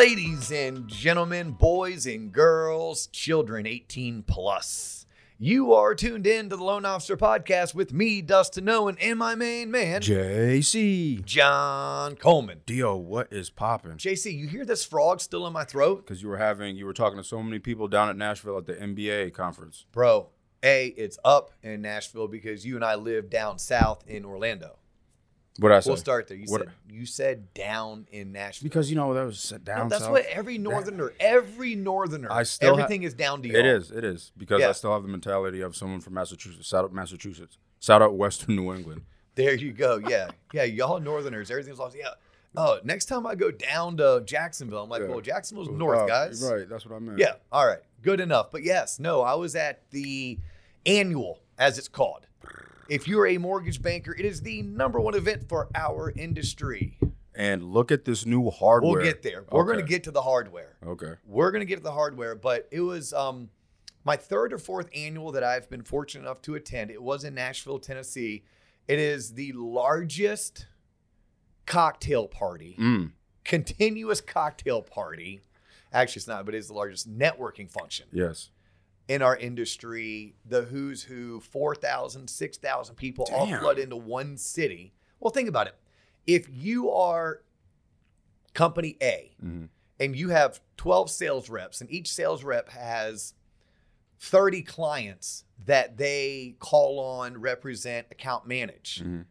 Ladies and gentlemen, boys and girls, children 18 plus. You are tuned in to the Loan Officer Podcast with me, Dustin Owen, and my main man, JC. John Coleman. D.O., what is popping? JC, you hear this frog still in my throat? Because you were having, you were talking to so many people down at Nashville at the MBA conference. Bro, A, it's up in Nashville because you and I live down south in Orlando. What I say? We'll start there. You What- said you said down in Nashville. Because you know that was set No, down. that's south. what every northerner, every northerner, I still ha- everything is down to you. It is. It is because Yeah. I still have the mentality of someone from Massachusetts. Shout out Massachusetts. Shout out Western New England. There you go. Yeah. Yeah. Y'all northerners, everything's lost. Yeah. Oh, next time I go down to Jacksonville, I'm like, Yeah. well, Jacksonville's north, Uh, guys. Right. That's what I meant. Yeah. All right. Good enough. But yes, no, I was at the annual, as it's called. If you're a mortgage banker, it is the number one event for our industry. And look at this new hardware. We'll get there. We're going to get to the hardware. Okay. We're going to get to the hardware, but it was um, my third or fourth annual that I've been fortunate enough to attend. It was in Nashville, Tennessee. It is the largest cocktail party, Mm. continuous cocktail party. Actually, it's not, but it is the largest networking function Yes. In our industry. The who's who, 4,000, 6,000 people all flood into one city. Well, think about it. If you are company A, hmm and you have 12 sales reps and each sales rep has 30 clients that they call on represent account manage Mhm.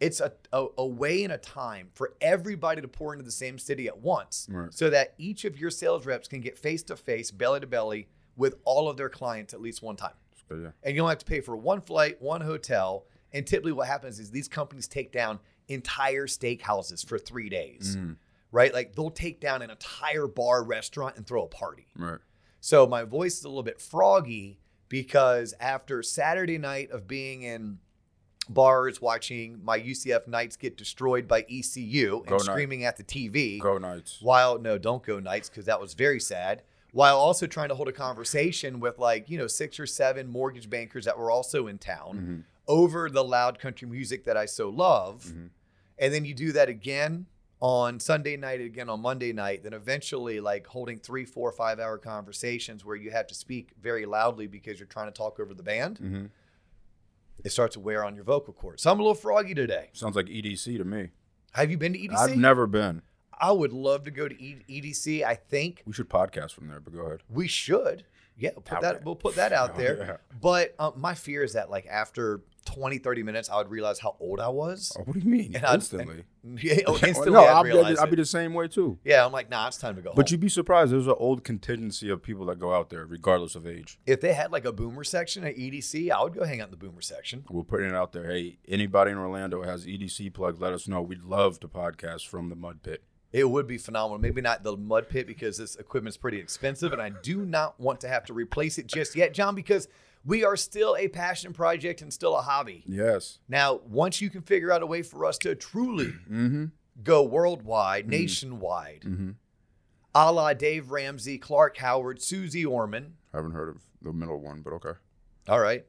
it's a, a, a way and a time for everybody to pour into the same city at once Right. so that each of your sales reps can get face to face belly to belly with all of their clients at least one time So, yeah. and you don't have to pay for one flight, one hotel. And typically, what happens is these companies take down entire steakhouses for three days, Mhm. right? Like they'll take down an entire bar restaurant and throw a party. Right. So my voice is a little bit froggy because after Saturday night of being in bars watching my UCF Knights get destroyed by ECU and Go screaming at the TV, Go Knights. while no don't go Knights because that was very sad while also trying to hold a conversation with like you know six or seven mortgage bankers that were also in town Mhm. over the loud country music that i so love Mhm. and then you do that again on sunday night again on monday night then eventually like holding three four five hour conversations where you have to speak very loudly because you're trying to talk over the band Mhm. it starts to wear on your vocal cords so i'm a little froggy today Sounds like EDC to me. have you been to edc I've never been. I would love to go to E- edc i think We should podcast from there, but go ahead. We should. Yeah, we'll put Out that there. we'll put that out Oh, there. yeah. But um, my fear is that like after 20 30 minutes I would realize how old I was. Oh, what do you mean? And I'd- Instantly. Yeah, oh, instantly no, I'd I'll, realize be, it. be the same way too. Yeah, I'm like, nah, it's time to go But home. you'd be surprised. There's an old contingency of people that go out there, regardless of age. if they had like a boomer section at EDC, I would go hang out in the boomer section. We're putting it out there. Hey, anybody in Orlando has EDC plugs, let us know. We'd love to podcast from the mud pit. It would be phenomenal. Maybe not the mud pit because this equipment's pretty expensive and I do not want to have to replace it just yet, John, because we are still a passion project and still a hobby. Yes. Now, once you can figure out a way for us to truly Mm-hmm. go worldwide, nationwide, Mm-hmm. a la Dave Ramsey, Clark Howard, Susie Orman. I haven't heard of the middle one, but okay. All right.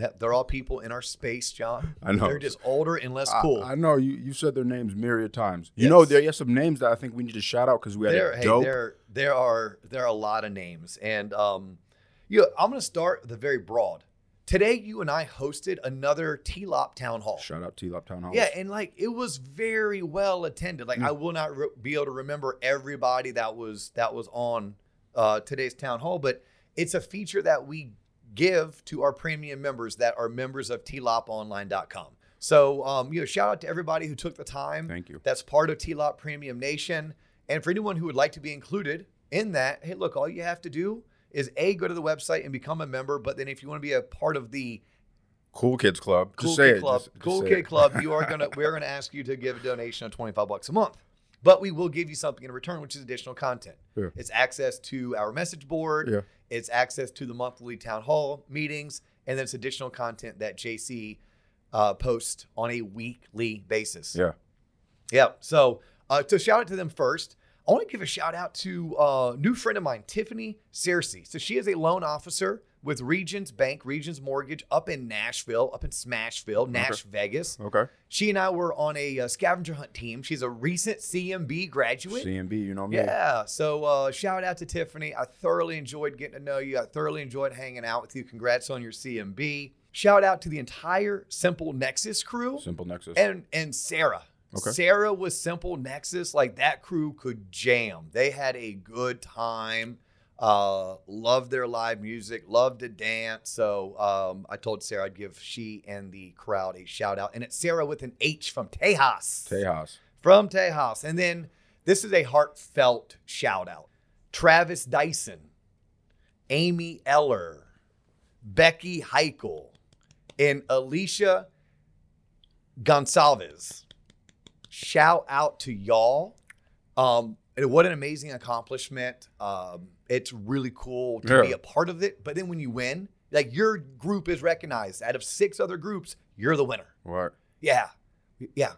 That, they're all people in our space, John. I know. They're just older and less I- cool. I, know you. You said their names myriad times. You Yes. know there are some names that I think we need to shout out because we had there, a hey, dope. there, there are there are a lot of names, and um, you. I'm going to start the very broad. Today, you and I hosted another T-Lop town hall. Shout out T Lop Town Hall. Yeah, and like it was very well attended. Like Mm. I will not re- be able to remember everybody that was that was on uh, today's town hall, but it's a feature that we give to our premium members that are members of tloponline.com. So, um, you know, shout out to everybody who took the time. Thank you. That's part of TLOP Premium Nation, and for anyone who would like to be included in that, hey, look, all you have to do is a go to the website and become a member. But then, if you want to be a part of the Cool Kids Club. Cool Kid it. Club. Just- just cool Kid. Club. You are gonna we're gonna ask you to give a donation of twenty five bucks a month, but we will give you something in return, which is additional content. Yeah. It's access to our message board. Yeah. It's access to the monthly town hall meetings, and then it's additional content that JC uh, posts on a weekly basis. Yeah. Yeah. So uh, to shout out to them first, I want to give a shout out to a new friend of mine, Tiffany Searcy. So she is a loan officer with Regions Bank, Regions Mortgage up in Nashville, up in Smashville, Nash Vegas. Okay. She and I were on a uh, scavenger hunt team. She's a recent CMB graduate. CMB, you know me. Yeah. So uh, shout out to Tiffany. I thoroughly enjoyed getting to know you. I thoroughly enjoyed hanging out with you. Congrats on your CMB. Shout out to the entire SimpleNexus crew SimpleNexus. and and Sarah. Okay. Sarah was SimpleNexus. Like that crew could jam. They had a good time. Uh, loved their live music. love to dance. So um, I told Sarah I'd give she and the crowd a shout out. And it's Sarah with an H from Tejas Tejas. from Tejas. And then this is a heartfelt shout out. Travis Dyson, Amy Eller, Becky Heichel, and Alicia Gonsalves. Shout out to y'all. Um, and what an amazing accomplishment. Um, it's really cool to Yeah. be a part of it. But then when you win, like your group is recognized. Out of six other groups, you're the winner. What? Yeah. Yeah.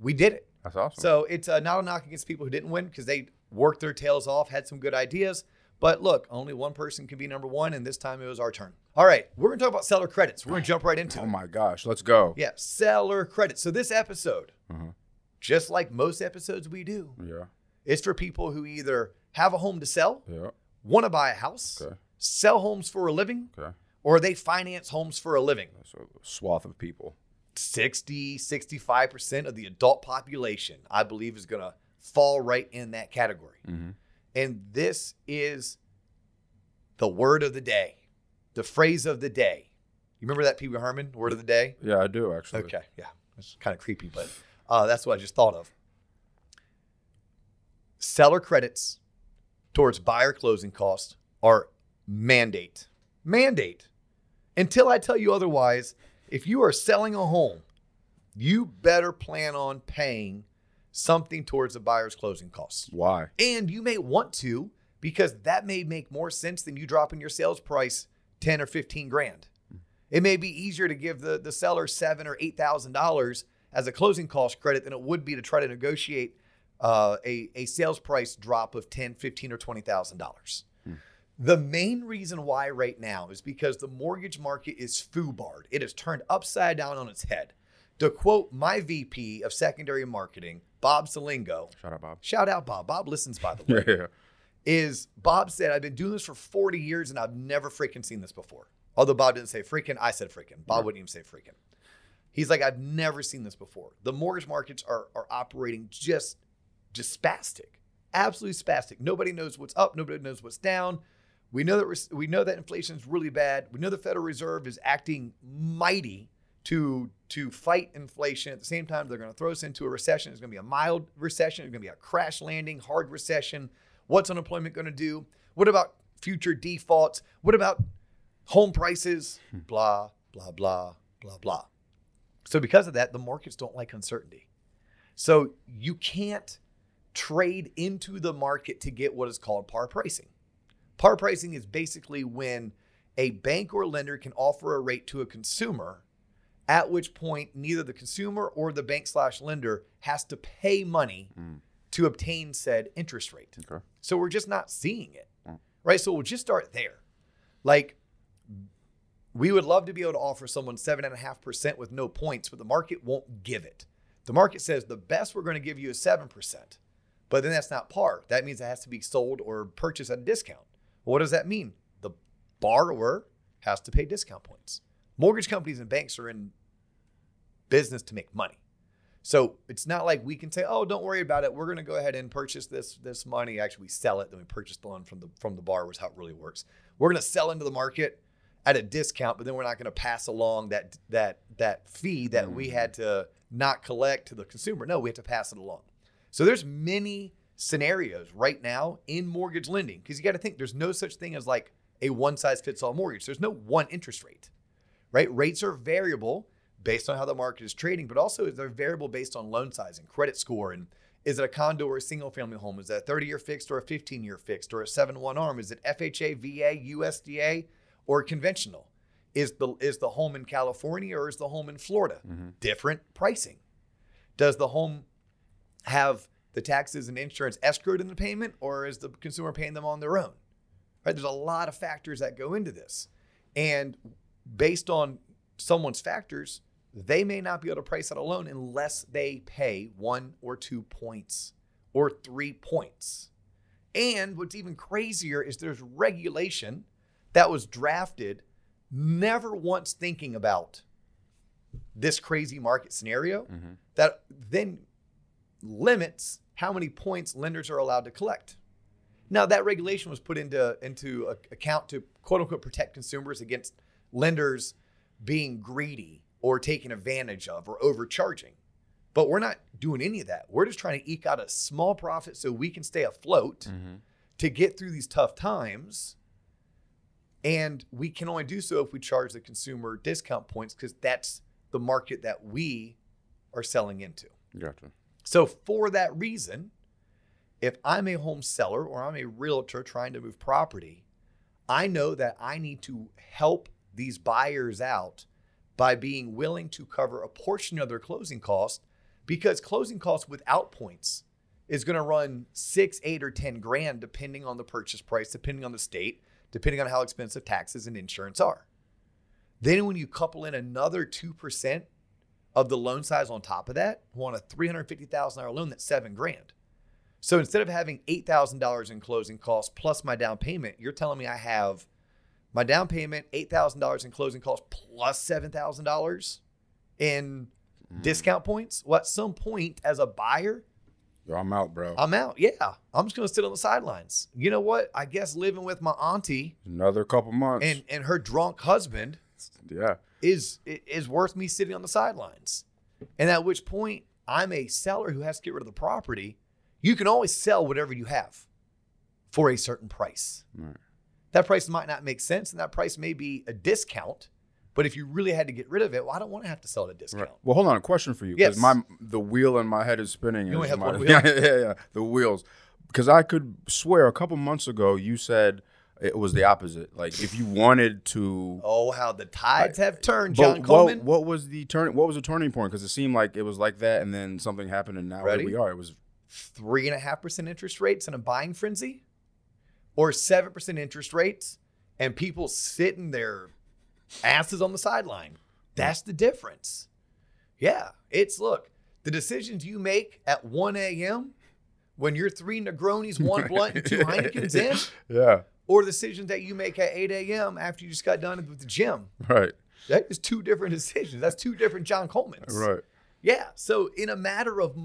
We did it. That's awesome. So it's uh, not a knock against people who didn't win because they worked their tails off, had some good ideas. But look, only one person can be number one, and this time it was our turn. All right, we're gonna talk about seller credits. We're gonna jump right into it. oh it. my gosh, let's go. Yeah, seller credits. So this episode, Mhm. just like most episodes we do, Yeah. Is for people who either have a home to sell, Yeah. want to buy a house, Okay. sell homes for a living, Okay. or they finance homes for a living. So a swath of people. 60, 65% of the adult population, I believe, is going to fall right in that category. Mm-hmm. And this is the word of the day, the phrase of the day. You remember that Pee Wee Herman word of the day? Yeah, I do actually. Okay, yeah, it's kind of creepy, but uh, that's what I just thought of. Seller credits towards buyer closing costs are mandate. Mandate. Until I tell you otherwise, if you are selling a home, you better plan on paying something towards the buyer's closing costs. Why? And you may want to because that may make more sense than you dropping your sales price 10 or 15 grand. It may be easier to give the, the seller seven or eight thousand dollars as a closing cost credit than it would be to try to negotiate uh, a, a sales price drop of 10, 15, or twenty thousand dollars. The main reason why right now is because the mortgage market is foobarred. has turned upside down on its head. To quote my VP of secondary marketing, Bob Salingo, Shut up, Bob. Shout out Bob. Bob listens, by the way. Yeah. yeah. Is Bob said, I've been doing this for 40 years and I've never freaking seen this before. Although Bob didn't say freaking, I said freaking. Bob wouldn't even say freaking. He's like, I've never seen this before. The mortgage markets are, are operating just, just spastic, absolutely spastic. Nobody knows what's up. Nobody knows what's down. We know that we know that inflation is really bad. We know the Federal Reserve is acting mighty to to fight inflation. At the same time, they're going to throw us into a recession. It's going to be a mild recession. It's going to be a crash landing, hard recession. What's unemployment going to do? What about future defaults? What about home prices? Hmm. Blah blah blah blah blah. So because of that, the markets don't like uncertainty. So you can't trade into the market to get what is called par pricing. Par pricing is basically when a bank or lender can offer a rate to a consumer, at which point neither the consumer or the bank slash lender has to pay money Mm. to obtain said interest rate. Okay. So we're just not seeing it, Mm. right? So we'll just start there. Like, we would love to be able to offer someone seven and a half percent with no points, but the market won't give it. The market says the best we're going to give you is seven percent, but then that's not par. That means it has to be sold or purchased at a discount. Well, what does that mean? The borrower has to pay discount points. Mortgage companies and banks are in business to make money. So it's not like we can say, "Oh, don't worry about it. We're going to go ahead and purchase this this money. Actually, we sell it, then we purchase the loan from the from the borrower. Is how it really works. We're going to sell into the market at a discount, but then we're not going to pass along that that that fee that we mm. had to not collect to the consumer. No, we have to pass it along. So there's many scenarios right now in mortgage lending because you got to think there's no such thing as like a one size fits all mortgage. There's no one interest rate, right? Rates are variable based on how the market is trading, but also they're variable based on loan size and credit score. And is it a condo or a single family home? Is that a 30 year fixed or a 15 year fixed or a 7 1 arm? Is it FHA, VA, USDA, or conventional? Is the, is the home in California or is the home in Florida? Mm-hmm. Different pricing. Does the home have the taxes and insurance escrowed in the payment or is the consumer paying them on their own? Right? There's a lot of factors that go into this. And based on someone's factors, they may not be able to price out a loan unless they pay one or two points or three points. And what's even crazier is there's regulation that was drafted never once thinking about this crazy market scenario Mhm. that then limits how many points lenders are allowed to collect. Now that regulation was put into into a- account to quote unquote protect consumers against lenders being greedy or taking advantage of or overcharging. But we're not doing any of that. We're just trying to eke out a small profit so we can stay afloat Mhm. to get through these tough times. And we can only do so if we charge the consumer discount points because that's the market that we are selling into. Gotcha. So, for that reason, if I'm a home seller or I'm a realtor trying to move property, I know that I need to help these buyers out by being willing to cover a portion of their closing cost because closing costs without points is going to run six, eight, or 10 grand depending on the purchase price, depending on the state, depending on how expensive taxes and insurance are. Then, when you couple in another 2% of the loan size on top of that, on a $350,000 loan, that's seven grand. So instead of having $8,000 in closing costs plus my down payment, you're telling me I have my down payment, $8,000 in closing costs plus $7,000 in mm. discount points. Well, at some point, as a buyer, Yo, I'm out, bro. I'm out. Yeah, I'm just going to sit on the sidelines. You know what? I guess living with my auntie Another couple months. and, and her drunk husband yeah. Is is worth me sitting on the sidelines. And at which point I'm a seller who has to get rid of the property. You can always sell whatever you have for a certain price. Right. That price might not make sense, and that price may be a discount. But if you really had to get rid of it, well, I don't want to have to sell it at a discount. Right. Well, hold on. A question for you. Yes. my the wheel in my head is spinning. You only have my- one wheel? Yeah, yeah, yeah. The wheels. Because I could swear a couple months ago you said it was the opposite. Like if you wanted to. Oh, how the tides have turned, John Coleman. What, what was the turn? What was the turning point? Because it seemed like it was like that, and then something happened, and now Ready? here we are. It was three and a half percent interest rates and a buying frenzy, or seven percent interest rates, and people sitting their asses on the sideline. That's the difference. Yeah, it's look the decisions you make at 1 a.m. when you're three Negronis, one blunt, and two Heinekens in, yeah, or decisions that you make at 8 a.m. after you just got done with the gym. right, That is two different decisions. That's two different John Colemans. right. Yeah. So in a matter of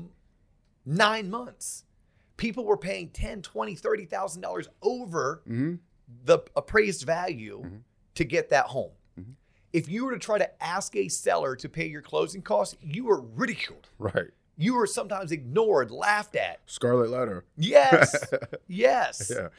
nine months, people were paying 10, 20, 30,000 dollars over hmm the appraised value Mhm. to get that home. Mhm. If you were to try to ask a seller to pay your closing costs, you were ridiculed. Right. You were sometimes ignored, laughed at. Scarlet letter. Yes. yes. Yeah.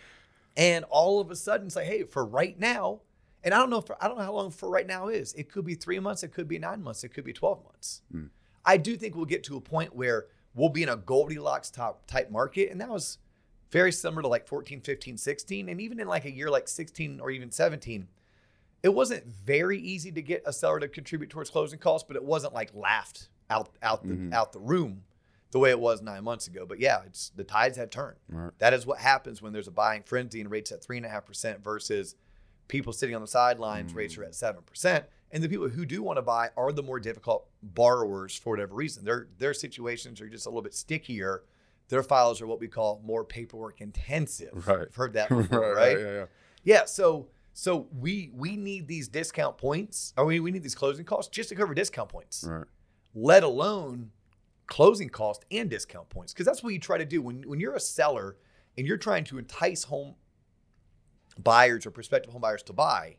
And all of a sudden it's like, hey, for right now, and I don't know if I don't know how long for right now is. It could be three months, it could be nine months, it could be 12 months. Hmm. I do think we'll get to a point where we'll be in a Goldilocks top type market. And that was very similar to like 14, 15, 16. And even in like a year like 16 or even 17, it wasn't very easy to get a seller to contribute towards closing costs, but it wasn't like laughed out out the Mhm. out the room the way it was nine months ago. But yeah, it's the tides have turned. Right. That is what happens when there's a buying frenzy and rates at three and a half percent versus people sitting on the sidelines, rates are at mm. seven percent. And the people who do want to buy are the more difficult borrowers for whatever reason. Their their situations are just a little bit stickier. Their files are what we call more paperwork intensive. Right. I've heard that before, right? Yeah, yeah. Yeah, so so we we need these discount points, or we, we need these closing costs just to cover discount points, Right. let alone closing cost and discount points. Because that's what you try to do when when you're a seller and you're trying to entice home buyers or prospective home buyers to buy,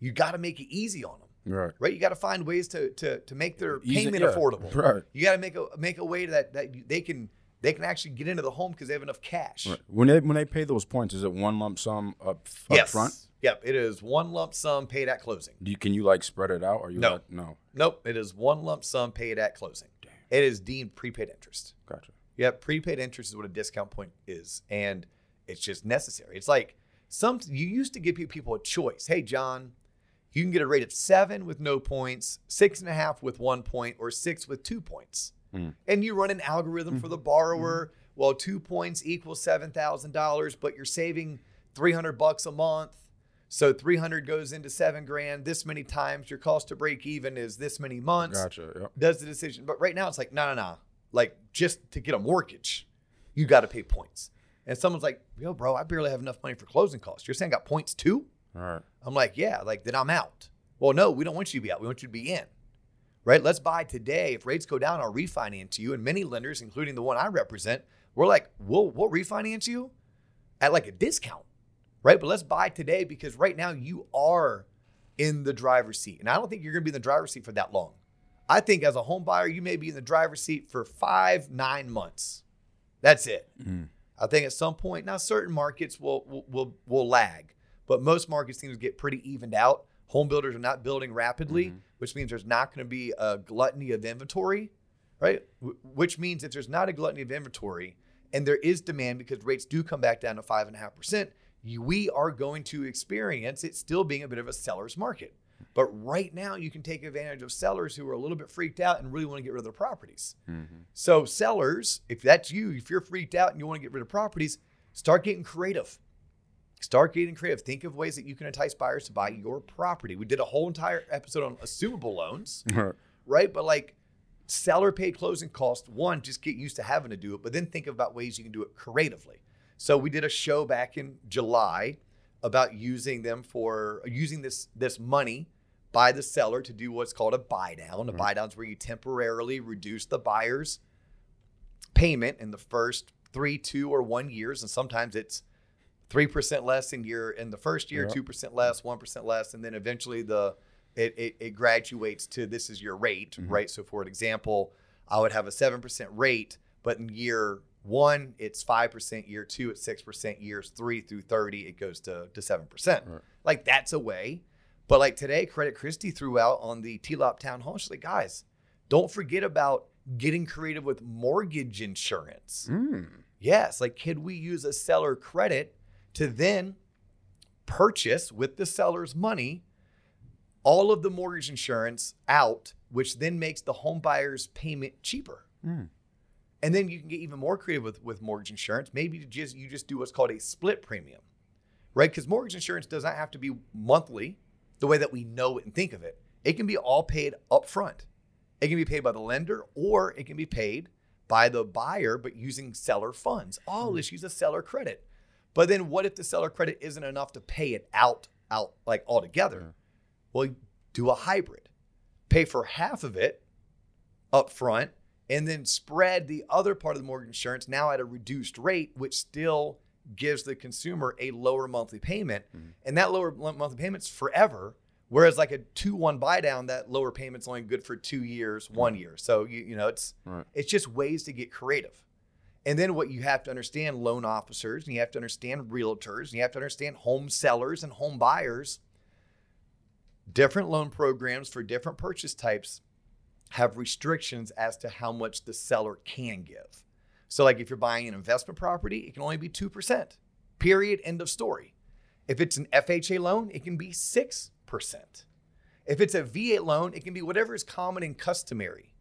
you got to make it easy on them, Right. right? You got to find ways to to to make their Easy- payment yeah, affordable. Right. You got to make a make a way that that they can they can actually get into the home because they have enough cash. Right. When they when they pay those points, is it one lump sum up, up yes. front? Yep. It is one lump sum paid at closing. Do you, can you like spread it out or you No. let- no? Nope. It is one lump sum paid at closing. It is deemed prepaid interest. Gotcha. Yep. Prepaid interest is what a discount point is. And it's just necessary. It's like some you used to give people a choice. Hey, John, you can get a rate of seven with no points, six and a half with one point, or six with two points. Mm. And you run an algorithm for the borrower. Well, two points equals seven thousand dollars, but you're saving three hundred bucks a month. So 300 goes into seven grand this many times. Your cost to break even is this many months. Gotcha. Yep. Does the decision. But right now it's like, no, no, no. Like just to get a mortgage, you got to pay points. And someone's like, yo, bro, I barely have enough money for closing costs. You're saying I got points too? All right. I'm like, yeah, like then I'm out. Well, no, we don't want you to be out. We want you to be in. Right? Let's buy today. If rates go down, I'll refinance you. And many lenders, including the one I represent, we're like, we'll we'll refinance you at like a discount. Right? But let's buy today because right now you are in the driver's seat. And I don't think you're gonna be in the driver's seat for that long. I think as a home buyer, you may be in the driver's seat for five, nine months. That's it. Mhm. I think at some point, now certain markets will will will, will lag, but most markets seem to get pretty evened out. Home builders are not building rapidly, Mhm. which means there's not going to be a gluttony of inventory, right? Wh- Which means if there's not a gluttony of inventory and there is demand because rates do come back down to five and a half percent, we are going to experience it still being a bit of a seller's market. But right now, you can take advantage of sellers who are a little bit freaked out and really want to get rid of their properties. Mhm. So, sellers, if that's you, if you're freaked out and you want to get rid of properties, start getting creative. Start getting creative. Think of ways that you can entice buyers to buy your property. We did a whole entire episode on assumable loans, right? But like seller paid closing costs, one, just get used to having to do it, but then think about ways you can do it creatively. So we did a show back in July about using them for using this this money by the seller to do what's called a buy down. A Mhm. buy down is where you temporarily reduce the buyer's payment in the first three, two, or one years, and sometimes it's three percent less in year in the first year, two percent less, one percent less, and then eventually the it, it, it graduates to this is your rate, Mhm. right? So for an example, I would have a seven percent rate, but in year one it's five percent, year two it's six percent, years three through thirty it goes to to seven percent. Right. Like that's a way. But like today, Credit Christie threw out on the T-Lop Town Hall. She's like, guys, don't forget about getting creative with mortgage insurance. Mm. Yes, like could we use a seller credit to then purchase with the seller's money all of the mortgage insurance out, which then makes the home buyer's payment cheaper. Mm. And then you can get even more creative with, with mortgage insurance. Maybe you just you just do what's called a split premium, right? Because mortgage insurance does not have to be monthly, the way that we know it and think of it. It can be all paid up front. It can be paid by the lender, or it can be paid by the buyer, but using seller funds. All Hmm. let's a seller credit. But then, what if the seller credit isn't enough to pay it out out like altogether? Yeah. Well, do a hybrid. Pay for half of it up front and then spread the other part of the mortgage insurance now at a reduced rate, which still gives the consumer a lower monthly payment. Mhm. And that lower monthly payment's forever. Whereas like a two one buy down, that lower payment's only good for two years, one year. So you you know it's Right. it's just ways to get creative. And then what you have to understand loan officers, and you have to understand realtors, and you have to understand home sellers and home buyers. Different loan programs for different purchase types have restrictions as to how much the seller can give. So, like if you're buying an investment property, it can only be 2%. Period. End of story. If it's an FHA loan, it can be 6%. If it's a VA loan, it can be whatever is common and customary.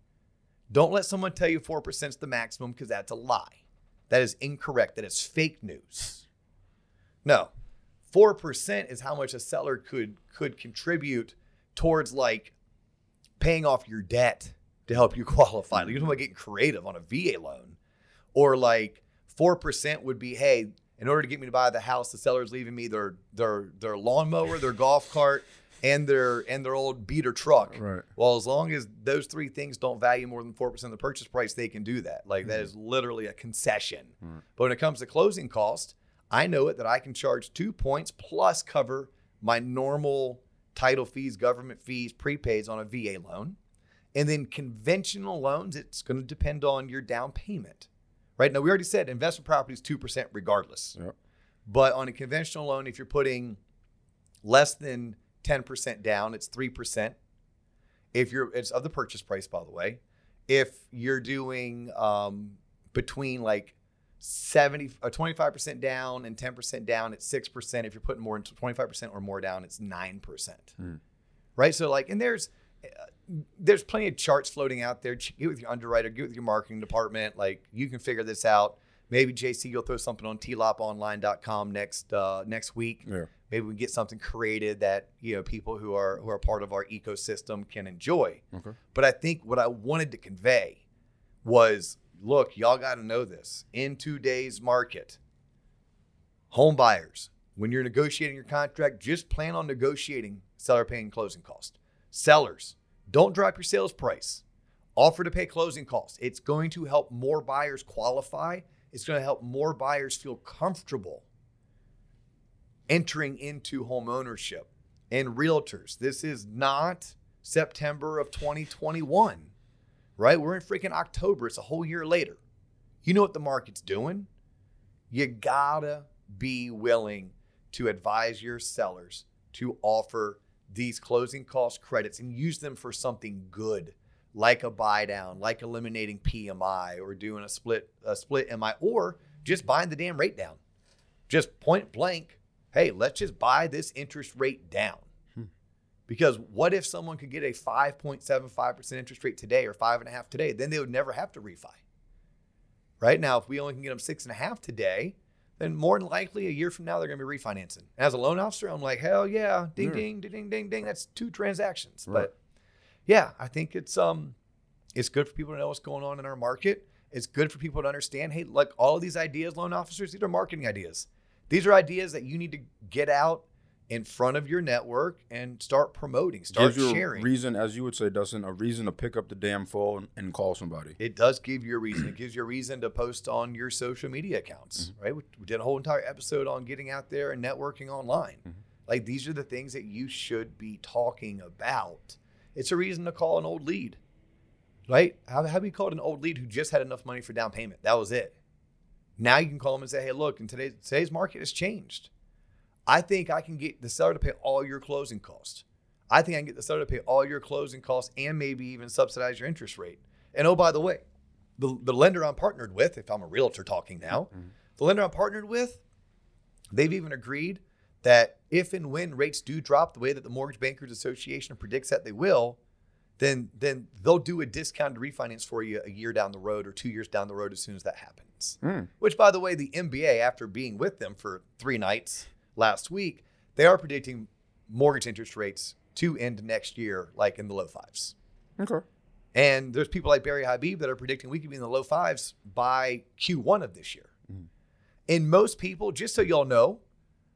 Don't let someone tell you 4% is the maximum because that's a lie. That is incorrect. That is fake news. No. 4% is how much a seller could could contribute towards like paying off your debt to help you qualify. Like, you're talking about getting creative on a VA loan. Or like 4% would be, hey, in order to get me to buy the house, the seller's leaving me their their their lawnmower, their golf cart, and their and their old beater truck. Right. Well, as long as those three things don't value more than 4% of the purchase price, they can do that. Like that Mhm. is literally a concession. Right. But when it comes to closing cost, I know it that I can charge two points plus cover my normal title fees, government fees, prepaids on a VA loan. And then conventional loans, it's going to depend on your down payment. Right now, we already said investment property is 2% regardless. Yep. But on a conventional loan, if you're putting less than 10% down, it's 3%. If you're, it's of the purchase price, by the way. If you're doing um, between like 70 or 25% down and 10% down, it's 6%. If you're putting more into 25% or more down, it's 9%. Hmm. Right? So like and there's uh, there's plenty of charts floating out there. Get with your underwriter, get with your marketing department, like you can figure this out. Maybe JC, you'll throw something on tloponline.com next uh, next week. Yeah. Maybe we can get something created that you know people who are who are part of our ecosystem can enjoy. Okay. But I think what I wanted to convey was, look, y'all got to know this. In today's market, home buyers, when you're negotiating your contract, just plan on negotiating seller paying closing cost. Sellers, don't drop your sales price. Offer to pay closing costs. It's going to help more buyers qualify. It's going to help more buyers feel comfortable entering into home ownership. And realtors, this is not September of 2021, right? We're in freaking October. It's a whole year later. You know what the market's doing? You gotta be willing to advise your sellers to offer these closing cost credits and use them for something good like a buy down like eliminating pmi or doing a split a split mi or just buying the damn rate down just point blank hey let's just buy this interest rate down because what if someone could get a 5.75% interest rate today or five and a half today then they would never have to refi right now if we only can get them six and a half today then more than likely a year from now they're going to be refinancing. As a loan officer, I'm like, hell yeah, ding Yeah. ding ding ding ding ding. That's two transactions. Right. But yeah, I think it's um, it's good for people to know what's going on in our market. It's good for people to understand. Hey, like all of these ideas, loan officers, these are marketing ideas. These are ideas that you need to get out in front of your network and start promoting, start Gives you sharing. a reason, as you would say, Dustin, a reason to pick up the damn phone and call somebody. it does give you a reason. It gives you a reason to post on your social media accounts, mm-hmm. right? We, we did a whole entire episode on getting out there and networking online. Mm-hmm. Like these are the things that you should be talking about. It's a reason to call an old lead, right? How have you called an old lead who just had enough money for down payment? That was it. Now you can call them and say, "Hey, look, in today's today's market has changed. I think I can get the seller to pay all your closing costs. I think I can get the seller to pay all your closing costs and maybe even subsidize your interest rate. And oh, by the way, the, the lender I'm partnered with, if I'm a realtor talking now, the lender I'm partnered with, they've even agreed that if and when rates do drop the way that the Mortgage Bankers Association predicts that they will, then then they'll do a discounted refinance for you a year down the road or two years down the road as soon as that happens. Mm. Which, by the way, the MBA, after being with them for three nights last week, they are predicting mortgage interest rates to end next year like in the low fives. Okay. And there's people like Barry Habib that are predicting we could be in the low fives by Q1 of this year. Mm-hmm. And most people, just so y'all know,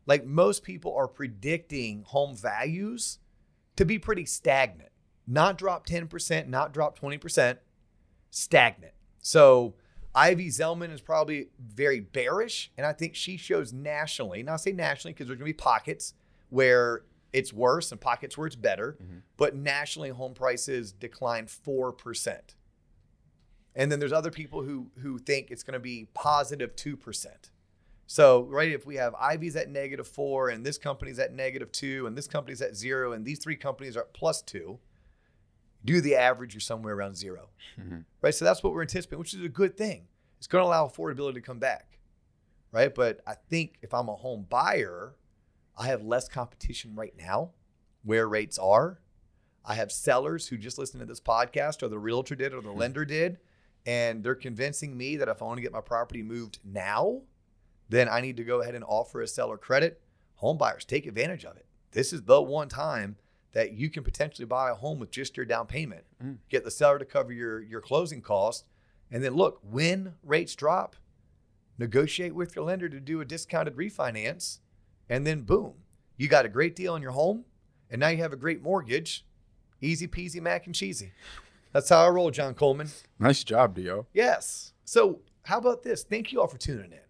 like most people are predicting home values to be pretty stagnant, not drop 10%, not drop 20%, stagnant. So Ivy Zellman is probably very bearish. And I think she shows nationally, not say nationally because there's going to be pockets where it's worse and pockets where it's better, mm-hmm. but nationally home prices decline 4%. And then there's other people who who think it's going to be positive 2%. So, right, if we have Ivy's at negative four and this company's at negative two and this company's at zero and these three companies are at plus two, do the average, you're somewhere around 0 mm-hmm. Right. So that's what we're anticipating, which is a good thing. It's going to allow affordability to come back. Right. But I think if I'm a home buyer, I have less competition right now where rates are. I have sellers who just listened to this podcast or the realtor did or the hmm. lender did. And they're convincing me that if I want to get my property moved now, then I need to go ahead and offer a seller credit. Home buyers, take advantage of it. This is the one time that you can potentially buy a home with just your down payment. Mm. Get the seller to cover your, your closing costs, And then look, when rates drop, negotiate with your lender to do a discounted refinance. And then boom, you got a great deal on your home. And now you have a great mortgage. Easy peasy, mac and cheesy. That's how I roll, John Coleman. Nice job, Dio. Yes. So, how about this? Thank you all for tuning in.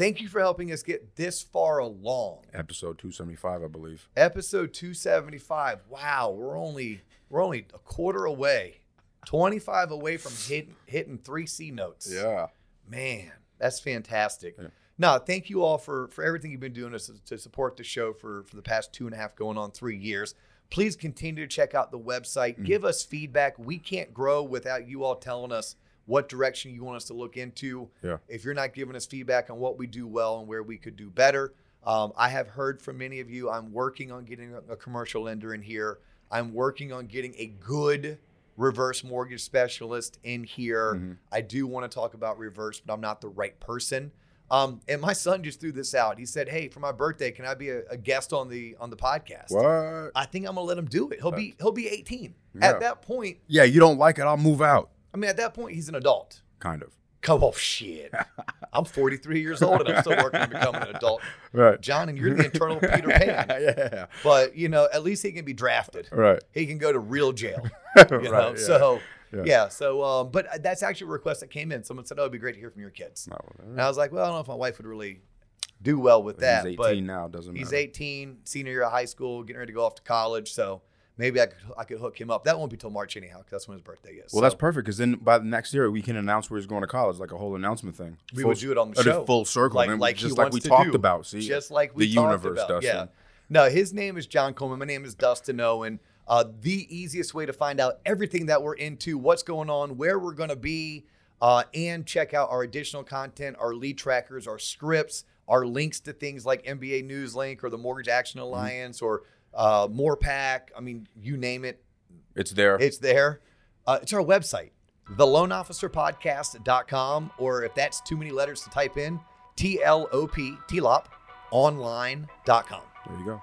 Thank you for helping us get this far along. Episode 275, I believe. Episode 275. Wow, we're only we're only a quarter away. 25 away from hitting hitting 3 C notes. Yeah. Man, that's fantastic. Yeah. No, thank you all for for everything you've been doing to, to support the show for for the past two and a half, going on three years. Please continue to check out the website. Mm. Give us feedback. We can't grow without you all telling us what direction you want us to look into. Yeah. If you're not giving us feedback on what we do well and where we could do better, um, I have heard from many of you. I'm working on getting a, commercial lender in here. I'm working on getting a good reverse mortgage specialist in here. Mhm. I do want to talk about reverse, but I'm not the right person. Um, and my son just threw this out. He said, "Hey, for my birthday, can I be a, a guest on the on the podcast?" What? I think I'm gonna let him do it. He'll be he'll be 18 Yeah. at that point. Yeah, you don't like it, I'll move out. I mean, at that point, he's an adult. Kind of. Come off shit. I'm 43 years old and I'm still working on becoming an adult. Right. John, and you're the eternal Peter Pan. yeah. But you know, at least he can be drafted. Right. He can go to real jail. right. You know, yeah. so Yeah. yeah. so um, but that's actually a request that came in. Someone said, "Oh, it'd be great to hear from your kids." No, And I was like, "Well, I don't know if my wife would really do well with that." he's 18 but now, doesn't matter. he's matter. 18, senior year of high school, getting ready to go off to college. So maybe I could I could hook him up. That won't be till March anyhow, because that's when his birthday is. Well, So that's perfect because then by the next year we can announce where he's going to college, like a whole announcement thing. We Full- will do it on the show. full circle, like, like just like we talked do. about. See, just like we the talked universe, about. Yeah. Dustin. No, his name is John Coleman. My name is Dustin Owen. Uh, the easiest way to find out everything that we're into, what's going on, where we're going to be, uh, and check out our additional content, our lead trackers, our scripts, our links to things like MBA News Link or the Mortgage Action Mm-hmm. Alliance or uh, MORPAC. I mean, you name it, it's there. it's there. Uh, it's our website, theloanofficerpodcast.com, or if that's too many letters to type in, T-L-O-P, T-Lop, online.com. there you go.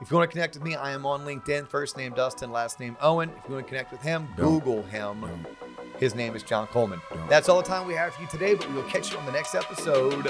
If you want to connect with me, I am on LinkedIn. First name Dustin, last name Owen. If you want to connect with him, Don't. Google him. Don't. His name is John Coleman. Don't. That's all the time we have for you today, but we will catch you on the next episode.